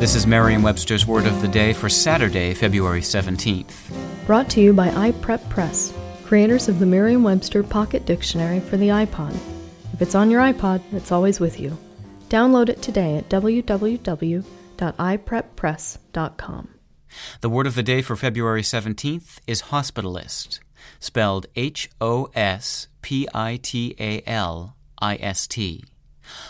This is Merriam Webster's Word of the Day for Saturday, February 17th. Brought to you by iPrep Press, creators of the Merriam Webster Pocket Dictionary for the iPod. If it's on your iPod, it's always with you. Download it today at www.ipreppress.com. The word of the day for February 17th is hospitalist, spelled H O S P I T A L I S T.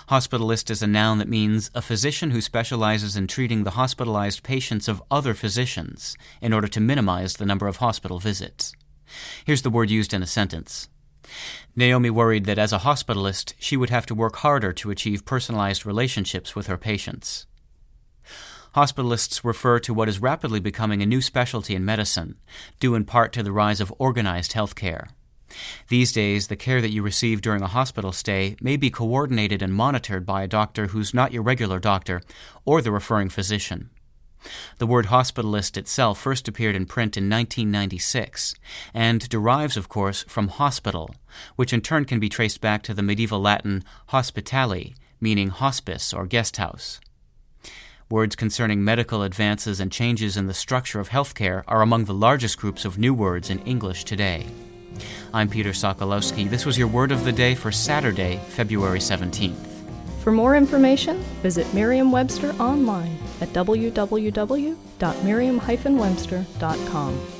Hospitalist is a noun that means a physician who specializes in treating the hospitalized patients of other physicians in order to minimize the number of hospital visits. Here's the word used in a sentence. Naomi worried that as a hospitalist, she would have to work harder to achieve personalized relationships with her patients. Hospitalists refer to what is rapidly becoming a new specialty in medicine, due in part to the rise of organized healthcare. These days, the care that you receive during a hospital stay may be coordinated and monitored by a doctor who's not your regular doctor or the referring physician. The word hospitalist itself first appeared in print in 1996 and derives, of course, from hospital, which in turn can be traced back to the medieval Latin hospitale, meaning hospice or guest house. Words concerning medical advances and changes in the structure of healthcare are among the largest groups of new words in English today. I'm Peter Sokolowski. This was your word of the day for Saturday, February 17th. For more information, visit Merriam Webster online at www.merriam-webster.com.